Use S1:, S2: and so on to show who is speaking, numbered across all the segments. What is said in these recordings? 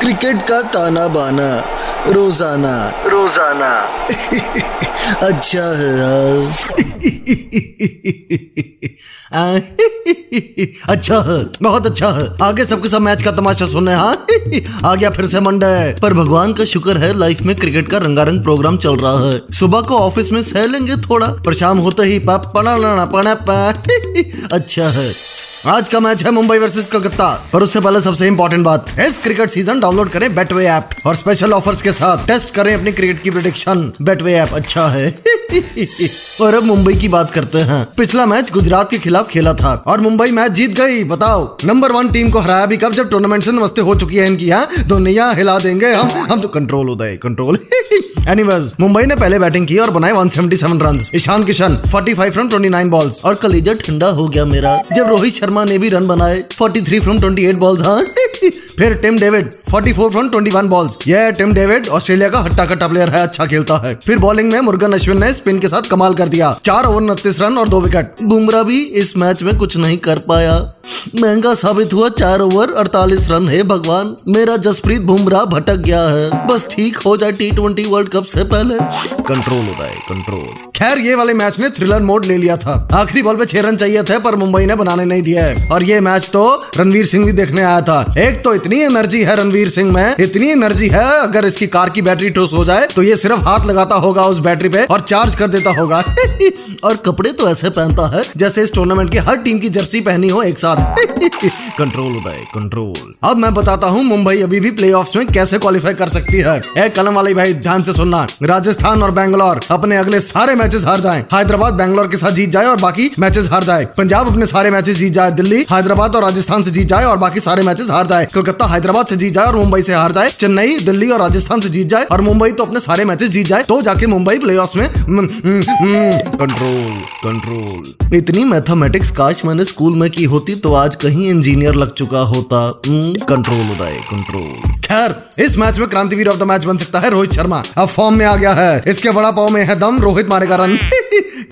S1: Cricket का ताना बाना रोज़ाना। रोज़ाना। अच्छा है यार।
S2: अच्छा है बहुत अच्छा है। आगे सबके सब मैच का तमाशा सुनने हाँ आ गया फिर से मंडे पर भगवान का शुक्र है लाइफ में क्रिकेट का रंगारंग प्रोग्राम चल रहा है। सुबह को ऑफ़िस में सह लेंगे थोड़ा पर शाम होते ही पाप पना पना पा। अच्छा है। आज का मैच है मुंबई वर्सेस कलकत्ता, पर उससे पहले सबसे इम्पोर्टेंट बात, इस क्रिकेट सीज़न डाउनलोड करें बेटवे ऐप और स्पेशल ऑफर्स के साथ टेस्ट करें अपनी क्रिकेट की प्रिडिक्शन बेटवे ऐप अच्छा है। और अब मुंबई की बात करते हैं। पिछला मैच गुजरात के खिलाफ खेला था और मुंबई मैच जीत गई, बताओ। नंबर वन टीम को हराया भी कब, जब टूर्नामेंट से नमस्ते हो चुकी है इनकी यहाँ दुनिया हिला देंगे हम। हम तो control Uday control anyways Mumbai ने पहले बैटिंग की और बनाए 177 run Ishan Kishan 45 from 29 balls और कलीजा ठंडा हो गया मेरा, जब रोहित शर्मा ने भी रन बनाए। 43 फ्रॉम 28 बॉल्स हाँ। फिर टिम डेविड 44 फ्रॉम 21 बॉल्स ये टिम डेविड, ऑस्ट्रेलिया का हट्टा कट्टा प्लेयर है अच्छा खेलता है। फिर बॉलिंग में मुर्गन अश्विन ने स्पिन के साथ कमाल कर दिया। चार ओवर उनतीस रन और दो विकेट बुमराह भी इस मैच में कुछ नहीं कर पाया। महँगा साबित हुआ चार ओवर, अड़तालीस रन। है भगवान, मेरा जसप्रीत बुमराह भटक गया है। बस ठीक हो जाए टी ट्वेंटी वर्ल्ड कप से पहले। कंट्रोल हो जाए कंट्रोल खैर, ये वाले मैच ने थ्रिलर मोड ले लिया था। आखिरी बॉल पे छह रन चाहिए थे, पर मुंबई ने बनाने नहीं दिया है और ये मैच तो रणवीर सिंह भी देखने आया था। एक तो इतनी एनर्जी है रणवीर सिंह में, इतनी एनर्जी है, अगर इसकी कार की बैटरी ठोस हो जाए तो ये सिर्फ़ हाथ लगाता होगा उस बैटरी पे और चार्ज कर देता होगा। और कपड़े तो ऐसे पहनता है, जैसे इस टूर्नामेंट की हर टीम की जर्सी पहनी हो एक साथ। कंट्रोल उदय कंट्रोल अब मैं बताता हूँ, मुंबई अभी भी प्ले में कैसे क्वालिफाई कर सकती है। एक कलम वाले भाई, ध्यान से सुनना। राजस्थान और बैंगलोर अपने अगले सारे मैचेस हार जाए। हैदराबाद बैंगलोर के साथ जीत जाए और बाकी मैचेस हार जाए। पंजाब अपने सारे मैचेस जीत जाए। दिल्ली हैदराबाद और राजस्थान से जीत जाए और बाकी सारे मैचेस हार जाए। कोलकाता हैदराबाद से जीत जाए और मुंबई से हार जाए। चेन्नई दिल्ली और राजस्थान से जीत जाए और मुंबई तो अपने सारे मैचेस जीत जाए। तो जाके मुंबई प्ले में कंट्रोल कंट्रोल इतनी मैथमेटिक्स काश मैंने स्कूल में की होती तो आज कहीं इंजीनियर लग चुका होता। कंट्रोल उदय कंट्रोल खैर, इस मैच में क्रांतिवीर ऑफ़ द मैच बन सकता है रोहित शर्मा। अब फॉर्म में आ गया है। इसके बड़ा पाव में है दम, रोहित मारेगा रन।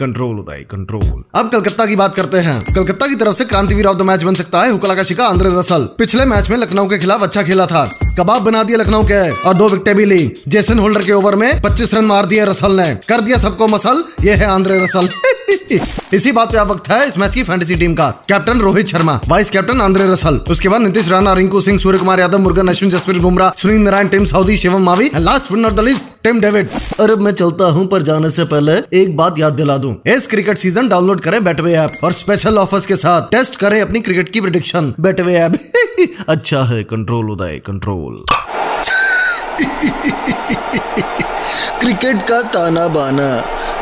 S2: कंट्रोल उदय कंट्रोल अब कलकत्ता की बात करते हैं। कलकत्ता की तरफ़ से क्रांतिवीर ऑफ़ द मैच बन सकता है हुकला का शिका आंद्रे रसल। पिछले मैच में लखनऊ के खिलाफ अच्छा खेला था। कबाब बना दिया लखनऊ के और दो विकेटें भी ली। जेसन होल्डर के ओवर में 25 रन मार दिए रसल ने। कर दिया सबको मसल, ये है आंद्रे रसल। इसी बात पे अब वक्त है इस मैच की फैंटेसी टीम का। Captain Rohit Sharma vice captain Andre Russell, उसके बाद Nitish Rana, Rinku Singh Surya Kumar Yadav, Murugan, Ashwin, Jasprit Bumrah Sunil Narine, Tim Southee, Shivam Mavi last not the least Tim David अरे मैं चलता हूँ, पर जाने से पहले एक बात याद दिला दूँ। इस क्रिकेट सीज़न डाउनलोड करें बैटवे ऐप और स्पेशल ऑफर्स के साथ टेस्ट करें अपनी क्रिकेट की प्रिडिक्शन बैटवे ऐप अच्छा है कंट्रोल उदय कंट्रोल
S1: क्रिकेट का ताना बाना